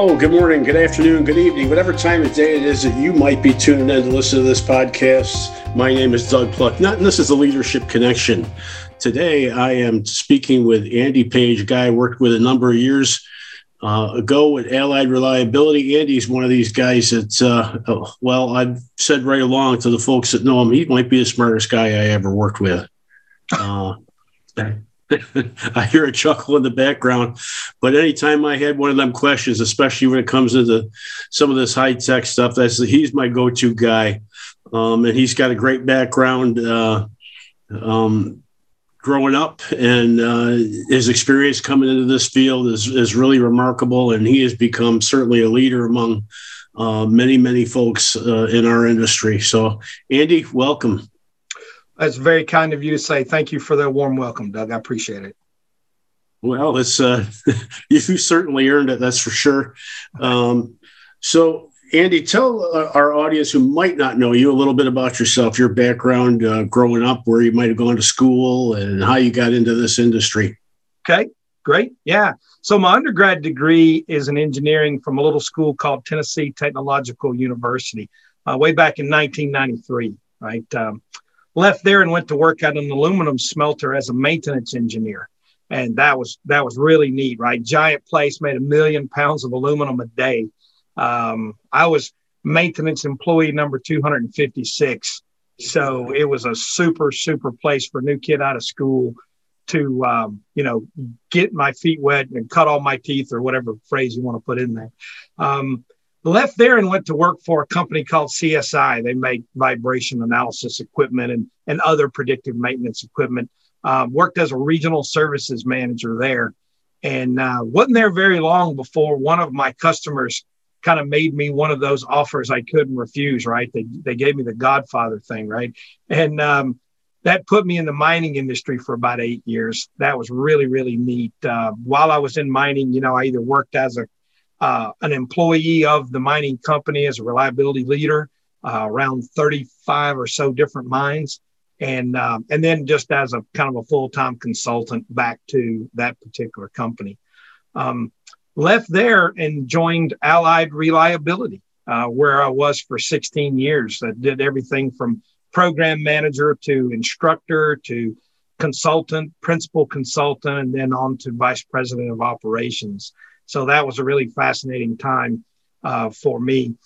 Hello, good morning, good afternoon, good evening, whatever time of day it is that you might be tuning in to listen to this podcast. My name is Doug Plucknett, and this is the Leadership Connection. Today, I am speaking with Andy Page, a guy I worked with a number of years uh, ago with Allied Reliability. Andy's one of these guys that, uh, well, I've said right along to the folks that know him, he might be the smartest guy I ever worked with. Uh, I hear a chuckle in the background. But anytime I had one of them questions, especially when it comes into some of this high tech stuff, that's he's my go to guy. Um, and he's got a great background uh, um, growing up, and uh, his experience coming into this field is, is really remarkable. And he has become certainly a leader among uh, many, many folks uh, in our industry. So, Andy, welcome. That's very kind of you to say. Thank you for that warm welcome, Doug. I appreciate it. Well, it's uh, you certainly earned it. That's for sure. Um, so, Andy, tell uh, our audience who might not know you a little bit about yourself, your background, uh, growing up, where you might have gone to school, and how you got into this industry. Okay, great. Yeah. So, my undergrad degree is in engineering from a little school called Tennessee Technological University, uh, way back in 1993. Right. Um, left there and went to work at an aluminum smelter as a maintenance engineer. And that was that was really neat, right? Giant place made a million pounds of aluminum a day. Um, I was maintenance employee number 256. So it was a super, super place for a new kid out of school to, um, you know, get my feet wet and cut all my teeth or whatever phrase you want to put in there. Um, left there and went to work for a company called CSI. They make vibration analysis equipment and, and other predictive maintenance equipment. Uh, worked as a regional services manager there and uh, wasn't there very long before one of my customers kind of made me one of those offers I couldn't refuse, right? They, they gave me the Godfather thing, right? And um, that put me in the mining industry for about eight years. That was really, really neat. Uh, while I was in mining, you know, I either worked as a uh, an employee of the mining company as a reliability leader, uh, around 35 or so different mines, and um, and then just as a kind of a full time consultant back to that particular company. Um, left there and joined Allied Reliability, uh, where I was for 16 years. I did everything from program manager to instructor to consultant, principal consultant, and then on to vice president of operations. So that was a really fascinating time uh, for me.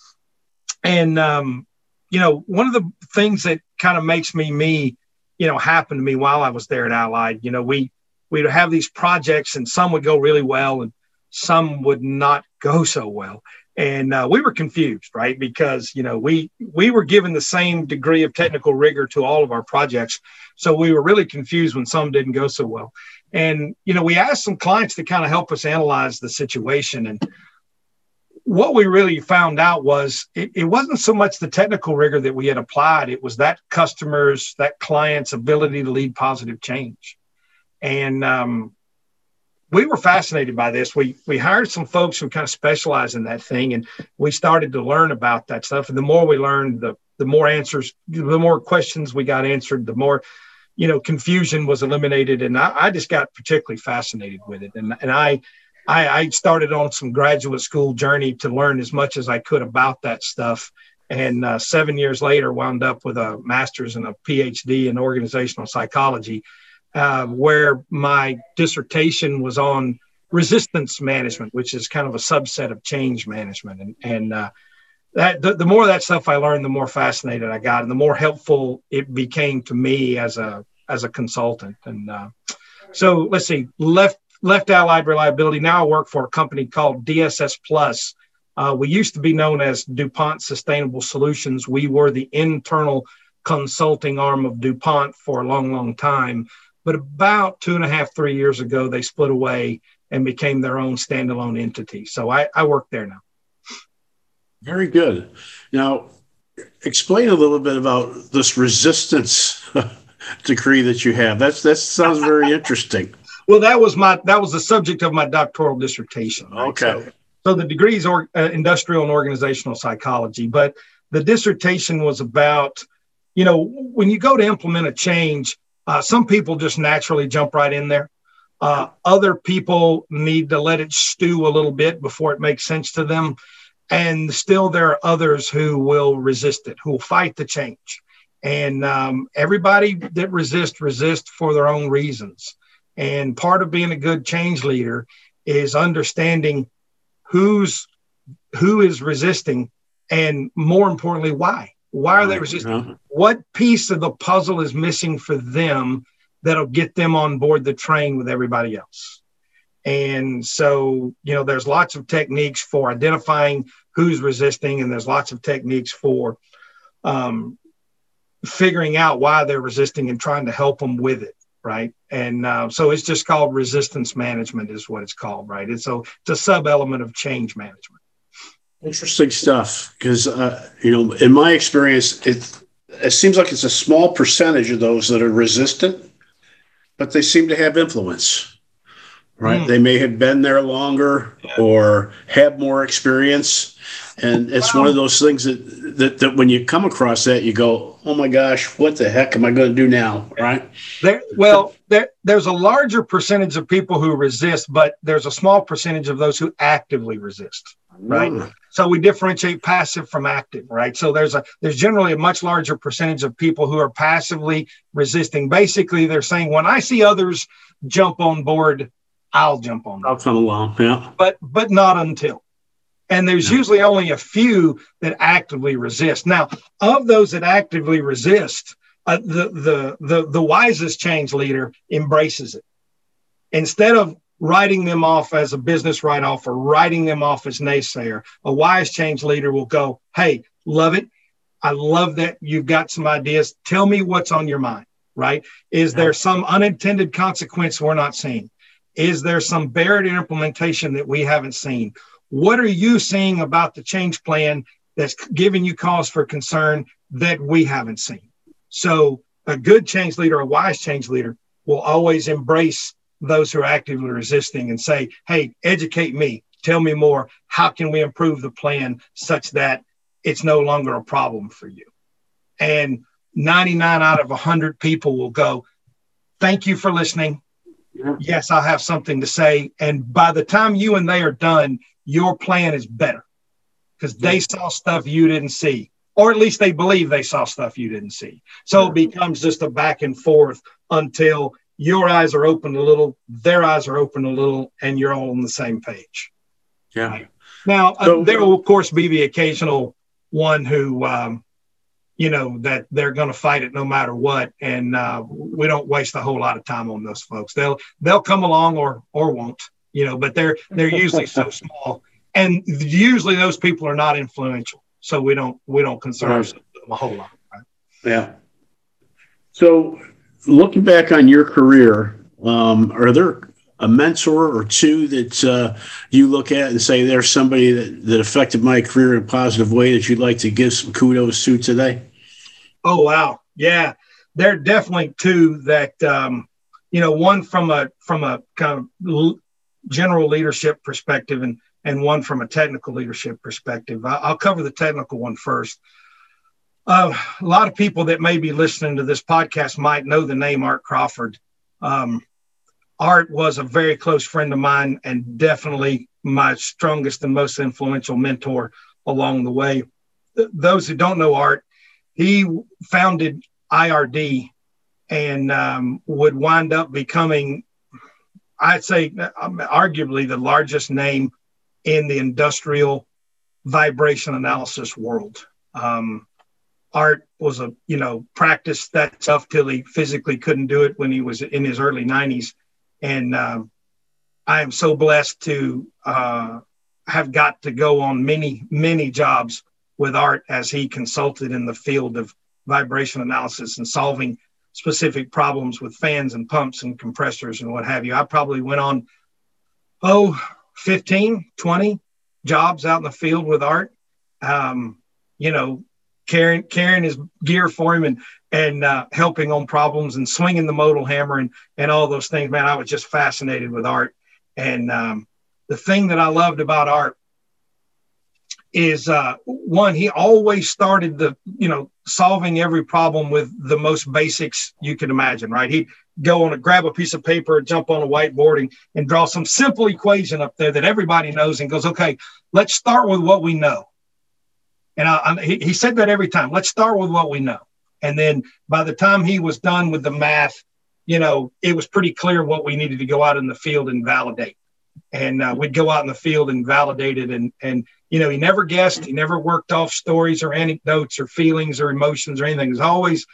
And, um, you know, one of the things that kind of makes me me, you know, happen to me while I was there at Allied, you know, we, we'd have these projects and some would go really well and some would not go so well. And uh, we were confused right? Because you know we we were given the same degree of technical rigor to all of our projects. So we were really confused when some didn't go so well and, you know, we asked some clients to kind of help us analyze the situation. And what we really found out was it, it, wasn't so much the technical rigor that we had applied, it was that customer's, that client's ability to lead positive change. And um, we were fascinated by this. We we hired some folks who kind of specialize in that thing, and we started to learn about that stuff. And the more we learned, the the more answers, the more questions we got answered, the more you know, confusion was eliminated. And I, I just got particularly fascinated with it. And, and I, I, I started on some graduate school journey to learn as much as I could about that stuff. And uh, seven years later, wound up with a master's and a PhD in organizational psychology, uh, where my dissertation was on resistance management, which is kind of a subset of change management. And, and uh, that the, the more that stuff I learned, the more fascinated I got, and the more helpful it became to me as a as a consultant. And uh, so let's see, left left Allied Reliability. Now I work for a company called DSS Plus. Uh, we used to be known as DuPont Sustainable Solutions. We were the internal consulting arm of DuPont for a long, long time. But about two and a half, three years ago, they split away and became their own standalone entity. So I, I work there now. Very good. Now, explain a little bit about this resistance decree that you have. That's that sounds very interesting. well, that was my that was the subject of my doctoral dissertation. Right? Okay. So, so, the degree is or, uh, industrial and organizational psychology, but the dissertation was about, you know, when you go to implement a change, uh, some people just naturally jump right in there. Uh, other people need to let it stew a little bit before it makes sense to them. And still, there are others who will resist it, who will fight the change. And um, everybody that resists, resist for their own reasons. And part of being a good change leader is understanding who's who is resisting and more importantly why. Why are they resisting? What piece of the puzzle is missing for them that'll get them on board the train with everybody else and so you know there's lots of techniques for identifying who's resisting and there's lots of techniques for um, figuring out why they're resisting and trying to help them with it right? And uh, so it's just called resistance management, is what it's called, right? It's a it's a sub element of change management. Interesting stuff, because uh, you know, in my experience, it it seems like it's a small percentage of those that are resistant, but they seem to have influence. Right? Mm. They may have been there longer or have more experience, and it's one of those things that, that that when you come across that, you go, oh my gosh, what the heck am I going to do now? Right. There, well, there, there's a larger percentage of people who resist, but there's a small percentage of those who actively resist. Right. Mm. So we differentiate passive from active, right? So there's a there's generally a much larger percentage of people who are passively resisting. Basically, they're saying when I see others jump on board, I'll jump on. I'll come along, yeah. But but not until and there's usually only a few that actively resist. Now, of those that actively resist, uh, the, the the the wisest change leader embraces it instead of writing them off as a business write-off or writing them off as naysayer. A wise change leader will go, "Hey, love it. I love that you've got some ideas. Tell me what's on your mind." Right? Is there some unintended consequence we're not seeing? Is there some buried implementation that we haven't seen? What are you seeing about the change plan that's giving you cause for concern that we haven't seen? So, a good change leader, a wise change leader, will always embrace those who are actively resisting and say, Hey, educate me, tell me more. How can we improve the plan such that it's no longer a problem for you? And 99 out of 100 people will go, Thank you for listening. Yes, I'll have something to say. And by the time you and they are done, your plan is better because they saw stuff you didn't see, or at least they believe they saw stuff you didn't see. So it becomes just a back and forth until your eyes are open a little, their eyes are open a little, and you're all on the same page. Yeah. Right? Now, uh, so, uh, there will, of course, be the occasional one who, um, you know, that they're going to fight it no matter what, and uh, we don't waste a whole lot of time on those folks. They'll they'll come along or or won't you know, but they're they're usually so small, and usually those people are not influential, so we don't we don't concern right. ourselves with them a whole lot. Right? Yeah. So, looking back on your career, um, are there a mentor or two that uh, you look at and say there's somebody that, that affected my career in a positive way that you'd like to give some kudos to today? Oh wow, yeah, there are definitely two that um, you know. One from a from a kind of general leadership perspective and and one from a technical leadership perspective. I'll cover the technical one first. Uh, a lot of people that may be listening to this podcast might know the name Art Crawford. Um, Art was a very close friend of mine and definitely my strongest and most influential mentor along the way. Th- those who don't know Art, he founded IRD and um, would wind up becoming I'd say um, arguably the largest name in the industrial vibration analysis world. Um, art was a you know practiced that stuff till he physically couldn't do it when he was in his early 90s, and um, I am so blessed to uh, have got to go on many many jobs with art as he consulted in the field of vibration analysis and solving specific problems with fans and pumps and compressors and what have you. I probably went on, oh, 15, 20 jobs out in the field with Art. Um, you know, carrying carrying his gear for him and and uh, helping on problems and swinging the modal hammer and and all those things. Man, I was just fascinated with Art. And um, the thing that I loved about Art is uh, one he always started the you know solving every problem with the most basics you can imagine right he'd go on a grab a piece of paper, jump on a whiteboard, and, and draw some simple equation up there that everybody knows, and goes, okay, let's start with what we know. And I, I, he, he said that every time. Let's start with what we know. And then by the time he was done with the math, you know, it was pretty clear what we needed to go out in the field and validate. And uh, we'd go out in the field and validate it. And, and, you know, he never guessed, he never worked off stories or anecdotes or feelings or emotions or anything. It's always,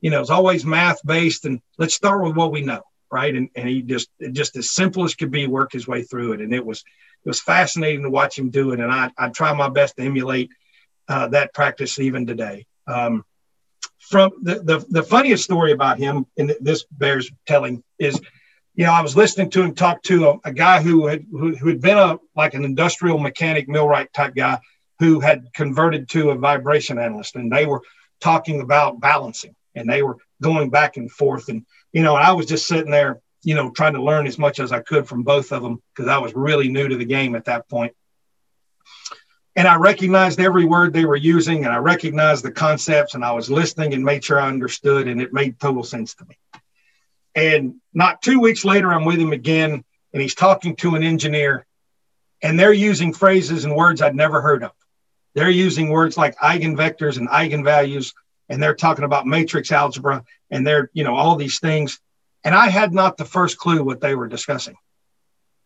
you know, it's always math based. And let's start with what we know. Right. And, and he just, just as simple as could be, work his way through it. And it was, it was fascinating to watch him do it. And I, I try my best to emulate uh, that practice even today. Um, from the, the, the funniest story about him, and this bears telling, is you know I was listening to him talk to a, a guy who had who, who, had been a like an industrial mechanic millwright type guy who had converted to a vibration analyst, and they were talking about balancing, and they were going back and forth, and you know I was just sitting there, you know, trying to learn as much as I could from both of them because I was really new to the game at that point and I recognized every word they were using and I recognized the concepts and I was listening and made sure I understood and it made total sense to me. And not two weeks later, I'm with him again and he's talking to an engineer and they're using phrases and words I'd never heard of. They're using words like eigenvectors and eigenvalues and they're talking about matrix algebra and they're, you know, all these things. And I had not the first clue what they were discussing.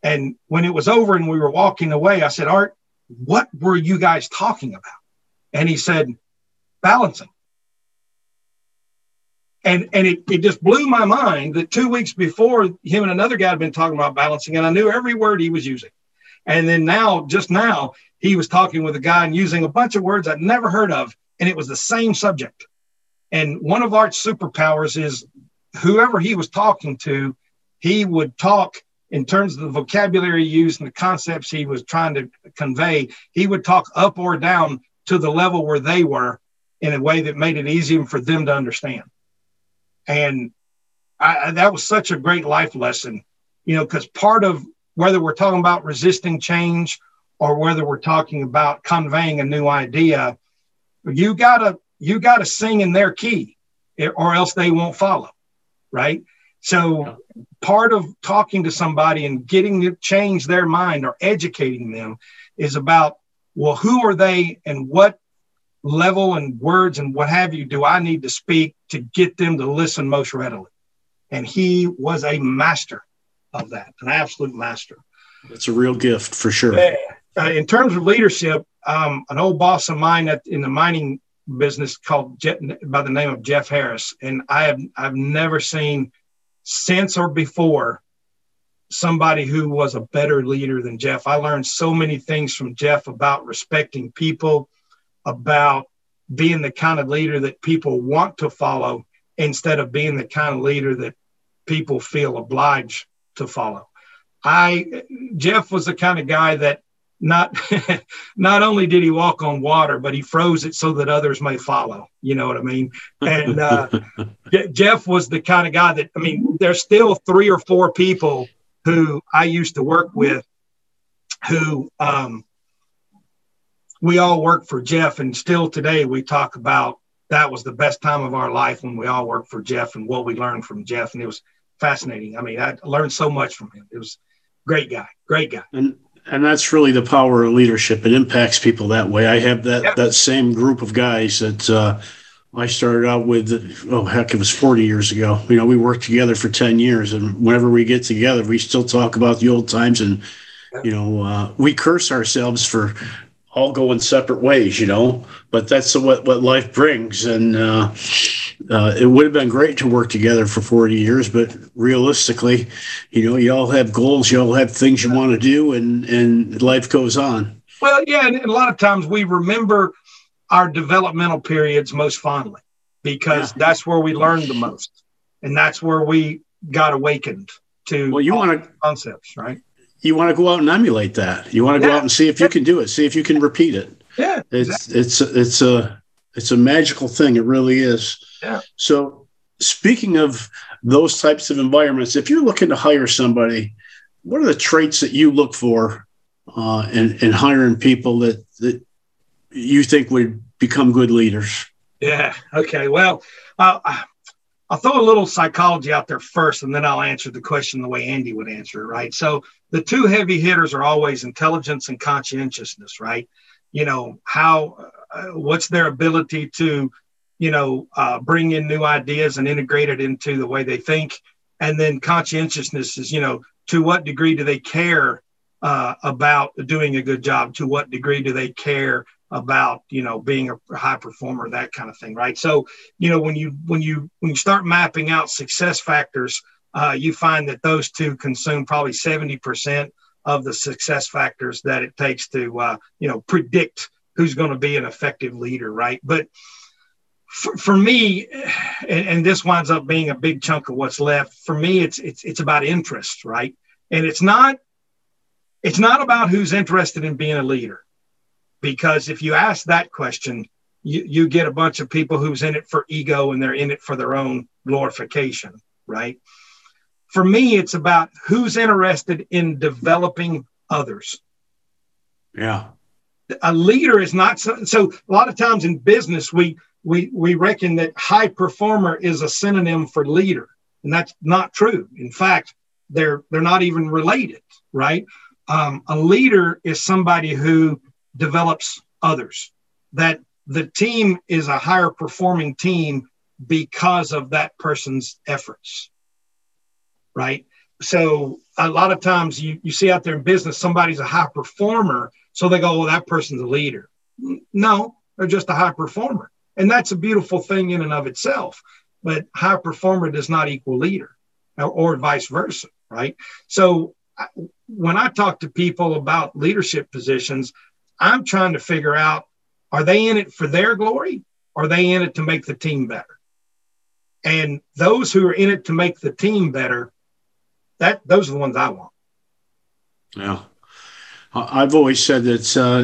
And when it was over and we were walking away, I said, Art, what were you guys talking about? And he said, balancing. And, and it, it just blew my mind that two weeks before him and another guy had been talking about balancing, and I knew every word he was using. And then now, just now, he was talking with a guy and using a bunch of words I'd never heard of, and it was the same subject. And one of Art's superpowers is whoever he was talking to, he would talk in terms of the vocabulary used and the concepts he was trying to convey, he would talk up or down to the level where they were in a way that made it easier for them to understand. And I, that was such a great life lesson, you know, because part of whether we're talking about resisting change or whether we're talking about conveying a new idea, you gotta you gotta sing in their key, or else they won't follow, right? So part of talking to somebody and getting to change their mind or educating them is about, well, who are they and what level and words and what have you do I need to speak to get them to listen most readily? And he was a master of that, an absolute master. It's a real gift for sure. Uh, in terms of leadership, um, an old boss of mine at, in the mining business called Je- by the name of Jeff Harris, and I have I've never seen since or before somebody who was a better leader than Jeff. I learned so many things from Jeff about respecting people, about being the kind of leader that people want to follow instead of being the kind of leader that people feel obliged to follow. I Jeff was the kind of guy that not not only did he walk on water, but he froze it so that others may follow. You know what I mean? And uh, Jeff was the kind of guy that I mean, there's still three or four people who I used to work with who um, we all worked for Jeff, and still today we talk about that was the best time of our life when we all worked for Jeff and what we learned from Jeff, and it was fascinating. I mean, I learned so much from him. It was great guy, great guy. And and that's really the power of leadership. It impacts people that way. I have that yep. that same group of guys that uh, I started out with. Oh heck, it was forty years ago. You know, we worked together for ten years, and whenever we get together, we still talk about the old times, and you know, uh, we curse ourselves for all going separate ways. You know, but that's what what life brings, and. Uh, uh, it would have been great to work together for 40 years, but realistically, you know, you all have goals, you all have things you want to do, and and life goes on. Well, yeah, and a lot of times we remember our developmental periods most fondly because yeah. that's where we learned the most, and that's where we got awakened to well, you want to concepts, right? You want to go out and emulate that. You want to yeah. go out and see if you can do it, see if you can repeat it. Yeah, it's exactly. it's it's a it's a magical thing. It really is. Yeah. So, speaking of those types of environments, if you're looking to hire somebody, what are the traits that you look for uh, in, in hiring people that, that you think would become good leaders? Yeah. Okay. Well, uh, I'll throw a little psychology out there first, and then I'll answer the question the way Andy would answer it, right? So the two heavy hitters are always intelligence and conscientiousness, right? You know, how, uh, what's their ability to, you know, uh, bring in new ideas and integrate it into the way they think. And then conscientiousness is, you know, to what degree do they care uh, about doing a good job? To what degree do they care about you know being a high performer that kind of thing right? So you know when you when you when you start mapping out success factors uh, you find that those two consume probably 70% of the success factors that it takes to uh, you know predict who's going to be an effective leader right? But for, for me and, and this winds up being a big chunk of what's left for me it's it's it's about interest right? And it's not it's not about who's interested in being a leader because if you ask that question, you, you get a bunch of people who's in it for ego and they're in it for their own glorification, right? For me, it's about who's interested in developing others. Yeah. A leader is not so, so a lot of times in business, we we we reckon that high performer is a synonym for leader. And that's not true. In fact, they're they're not even related, right? Um, a leader is somebody who develops others. That the team is a higher performing team because of that person's efforts. Right. So a lot of times you, you see out there in business, somebody's a high performer. So they go, well, that person's a leader. No, they're just a high performer. And that's a beautiful thing in and of itself. But high performer does not equal leader or, or vice versa. Right. So when I talk to people about leadership positions, I'm trying to figure out are they in it for their glory? Or are they in it to make the team better? And those who are in it to make the team better, that those are the ones I want. Yeah. I've always said that uh,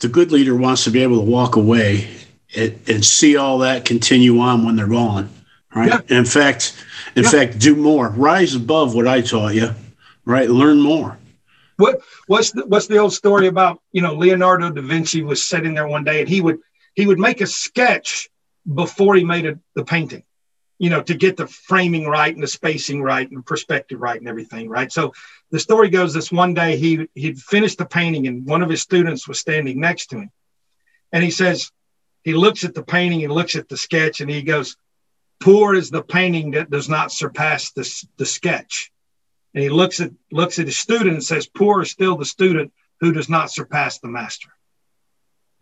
the good leader wants to be able to walk away and, and see all that continue on when they're gone. Right. Yeah. In fact, in yeah. fact, do more, rise above what I taught you, right? Learn more. What what's the, what's the old story about? You know, Leonardo da Vinci was sitting there one day and he would he would make a sketch before he made a, the painting. You know, to get the framing right and the spacing right and the perspective right and everything right. So the story goes this one day he he'd finished the painting and one of his students was standing next to him, and he says he looks at the painting and looks at the sketch and he goes, "Poor is the painting that does not surpass the the sketch." And he looks at looks at his student and says, "Poor is still the student who does not surpass the master."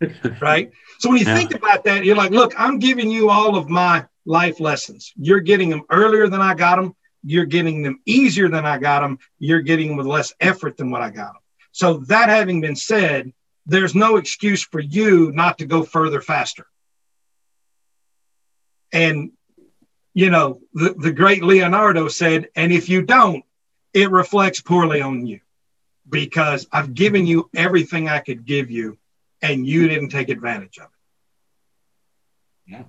right. So when you yeah. think about that, you're like, "Look, I'm giving you all of my life lessons. You're getting them earlier than I got them. You're getting them easier than I got them. You're getting them with less effort than what I got them." So that having been said, there's no excuse for you not to go further faster. And you know, the, the great Leonardo said, and if you don't, it reflects poorly on you because I've given you everything I could give you and you didn't take advantage of it. Yeah.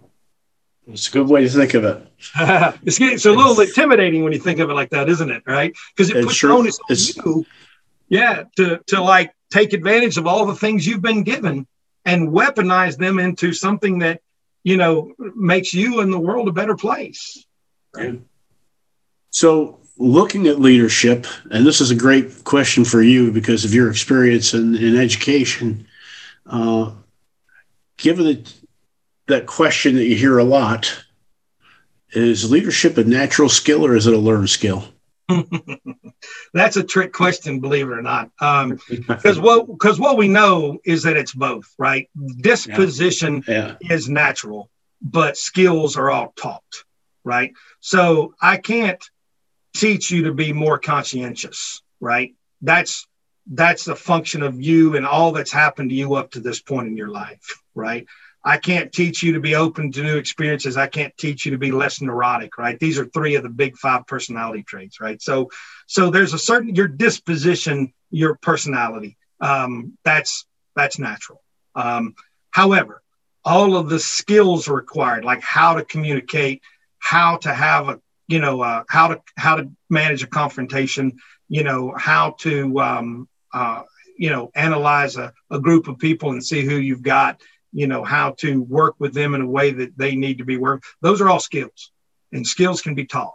It's a good way to think of it. it's, it's a little intimidating when you think of it like that, isn't it? Right? Because it, it puts sure, onus on you, yeah, to, to like take advantage of all the things you've been given and weaponize them into something that, you know, makes you and the world a better place. Right? So looking at leadership, and this is a great question for you because of your experience in, in education, uh, given that, that question that you hear a lot, is leadership a natural skill or is it a learned skill? That's a trick question, believe it or not. Because um, what because what we know is that it's both, right? Disposition yeah. Yeah. is natural, but skills are all taught, right? So I can't teach you to be more conscientious, right? That's that's the function of you and all that's happened to you up to this point in your life, right? I can't teach you to be open to new experiences. I can't teach you to be less neurotic, right? These are three of the big five personality traits, right? So, so there's a certain your disposition, your personality. Um, that's that's natural. Um, however, all of the skills required, like how to communicate, how to have a you know uh, how to how to manage a confrontation you know how to um, uh, you know analyze a, a group of people and see who you've got you know, how to work with them in a way that they need to be worked. Those are all skills, and skills can be taught,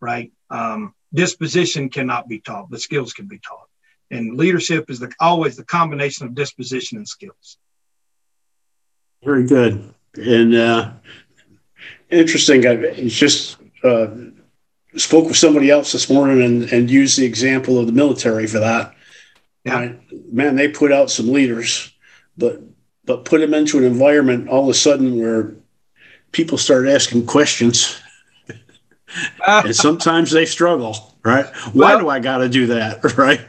right? Um, disposition cannot be taught, but skills can be taught. And leadership is the, always the combination of disposition and skills. Very good. And uh, interesting. It's just uh, spoke with somebody else this morning and, and used the example of the military for that. Yeah. Man, they put out some leaders, but but put them into an environment all of a sudden where people start asking questions. and sometimes they struggle, right? Why well, do I got to do that, right?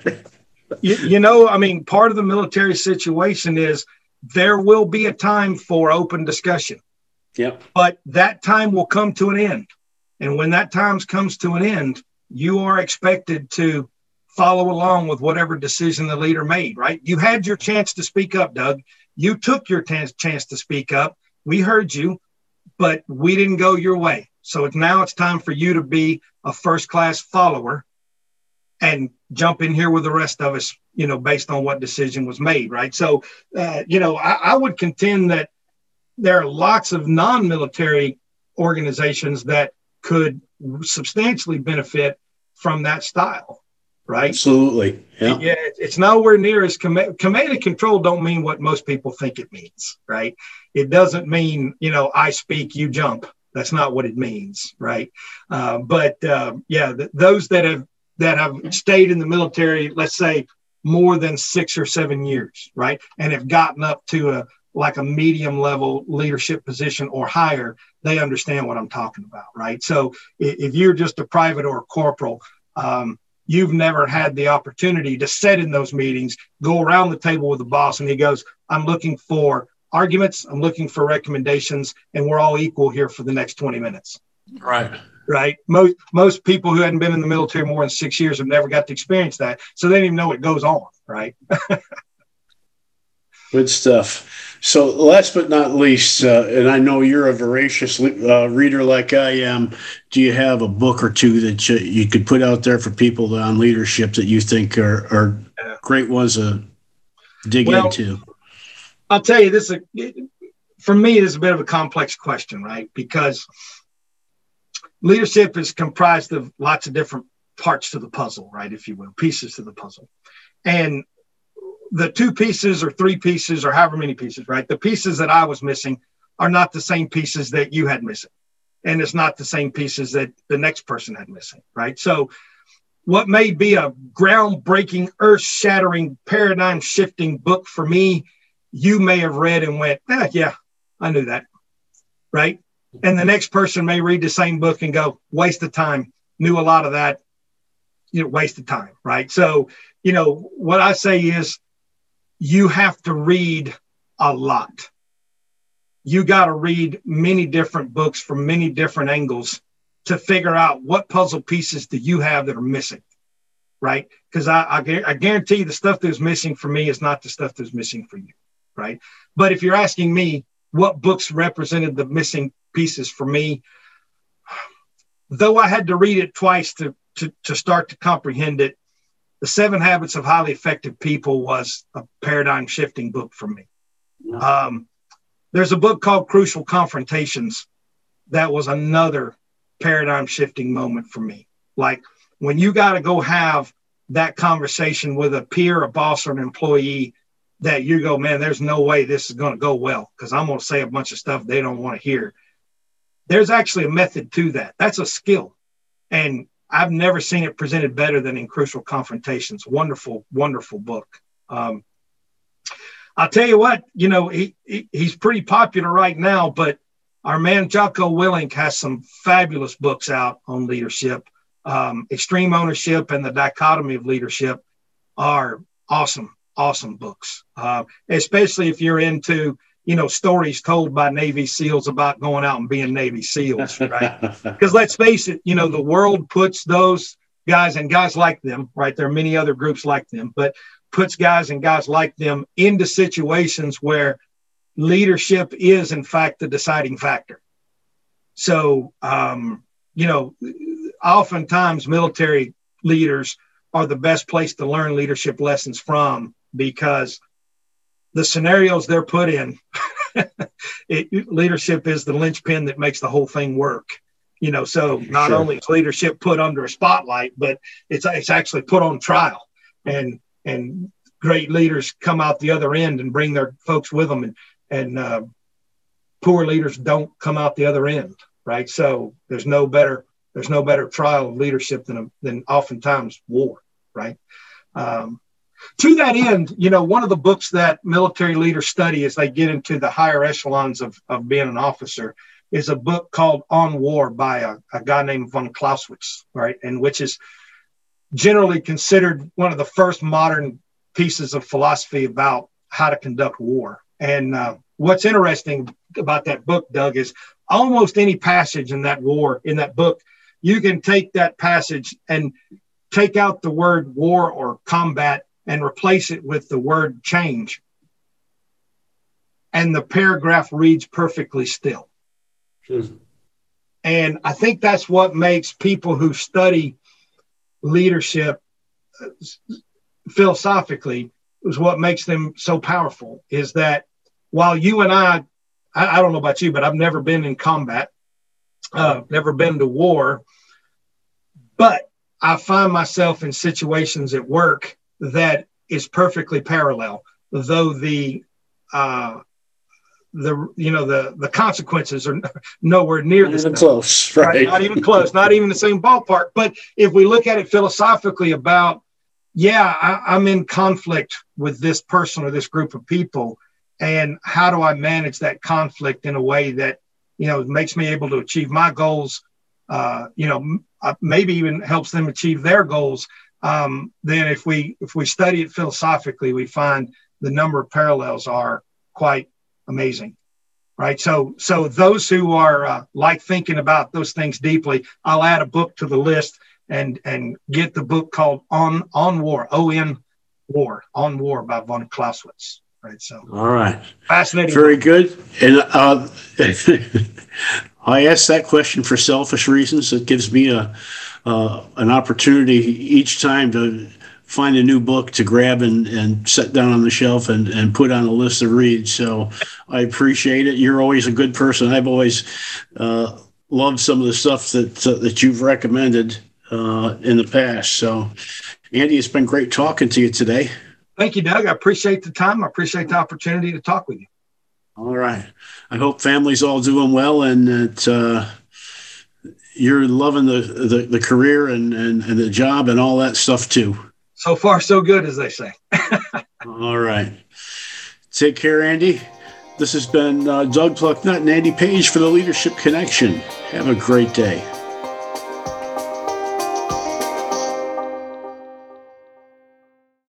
you, you know, I mean, part of the military situation is there will be a time for open discussion. Yep. But that time will come to an end. And when that time comes to an end, you are expected to follow along with whatever decision the leader made, right? You had your chance to speak up, Doug. You took your t- chance to speak up. We heard you, but we didn't go your way. So it's, now it's time for you to be a first class follower and jump in here with the rest of us, you know, based on what decision was made, right? So, uh, you know, I, I would contend that there are lots of non military organizations that could substantially benefit from that style right? Absolutely. Yeah, yeah it's nowhere near as com- command and control don't mean what most people think it means right? It doesn't mean you know i speak you jump. That's not what it means right? Uh, but uh, yeah th- those that have that have stayed in the military let's say more than six or seven years right? And have gotten up to a like a medium level leadership position or higher, they understand what I'm talking about, right? So if you're just a private or a corporal, um, you've never had the opportunity to sit in those meetings, go around the table with the boss, and he goes, I'm looking for arguments, I'm looking for recommendations, and we're all equal here for the next 20 minutes. Right. Right. Most most people who hadn't been in the military more than six years have never got to experience that. So they don't even know what goes on, right? Good stuff. So, last but not least, uh, and I know you're a voracious uh, reader like I am. Do you have a book or two that you, you could put out there for people on leadership that you think are, are great ones to dig well, into? I'll tell you this. Uh, for me, it is a bit of a complex question, right? Because leadership is comprised of lots of different parts to the puzzle, right? If you will, pieces to the puzzle. And the two pieces or three pieces or however many pieces, right? The pieces that I was missing are not the same pieces that you had missing. And it's not the same pieces that the next person had missing, right? So, what may be a groundbreaking, earth shattering, paradigm shifting book for me, you may have read and went, eh, yeah, I knew that, right? And the next person may read the same book and go, waste of time, knew a lot of that, you know, waste of time, right? So, you know, what I say is you have to read a lot. You got to read many different books from many different angles to figure out what puzzle pieces do you have that are missing, right? Because I, I, I guarantee the stuff that's missing for me is not the stuff that's missing for you, right? But if you're asking me what books represented the missing pieces for me, though I had to read it twice to, to, to start to comprehend it, the Seven Habits of Highly Effective People was a paradigm shifting book for me. Um, there's a book called Crucial Confrontations that was another paradigm shifting moment for me. Like when you got to go have that conversation with a peer, a boss, or an employee that you go, man, there's no way this is going to go well because I'm going to say a bunch of stuff they don't want to hear. There's actually a method to that. That's a skill. And I've never seen it presented better than in Crucial Confrontations. Wonderful, wonderful book. Um, I'll tell you what, you know, he, he, he's pretty popular right now, but our man Jocko Willink has some fabulous books out on leadership. Um, Extreme Ownership and the Dichotomy of Leadership are awesome, awesome books, uh, especially if you're into you know, stories told by Navy SEALs about going out and being Navy SEALs, right? Because let's face it, you know, the world puts those guys and guys like them, right? There are many other groups like them, but puts guys and guys like them into situations where leadership is, in fact, the deciding factor. So, um, you know, oftentimes military leaders are the best place to learn leadership lessons from because the scenarios they're put in it, leadership is the linchpin that makes the whole thing work. You know, so not sure. only is leadership put under a spotlight, but it's it's actually put on trial, and and great leaders come out the other end and bring their folks with them, and and uh, poor leaders don't come out the other end, right? So there's no better there's no better trial of leadership than than oftentimes war, right? Um, to that end, you know, one of the books that military leaders study as they get into the higher echelons of, of being an officer is a book called On War by a, a guy named von Clausewitz, right? And which is generally considered one of the first modern pieces of philosophy about how to conduct war. And uh, what's interesting about that book, Doug, is almost any passage in that war, in that book, you can take that passage and take out the word war or combat and replace it with the word change. And the paragraph reads perfectly still. Hmm. And I think that's what makes people who study leadership uh, philosophically is what makes them so powerful is that while you and I, I, I don't know about you, but I've never been in combat, uh, never been to war, but I find myself in situations at work that is perfectly parallel, though the uh, the you know the the consequences are nowhere near not even close, right? right? Not even close, not even the same ballpark. But if we look at it philosophically, about yeah, I, I'm in conflict with this person or this group of people, and how do I manage that conflict in a way that you know makes me able to achieve my goals? Uh, you know, uh, maybe even helps them achieve their goals um, then if we if we study it philosophically, we find the number of parallels are quite amazing, right? So so those who are uh, like thinking about those things deeply, I'll add a book to the list and and get the book called On On War O N War On War by von Clausewitz. Right. So all right, fascinating. Very good. And uh, I asked that question for selfish reasons. It gives me a uh, an opportunity each time to find a new book to grab and, and set down on the shelf and, and put on a list of reads. So I appreciate it. You're always a good person. I've always uh, loved some of the stuff that uh, that you've recommended uh, in the past. So, Andy, it's been great talking to you today. Thank you, Doug. I appreciate the time. I appreciate the opportunity to talk with you. All right. I hope families all doing well and that uh, you're loving the, the, the career and, and, and the job and all that stuff too. So far, so good, as they say. all right. Take care, Andy. This has been uh, Doug Plucknett and Andy Page for the Leadership Connection. Have a great day.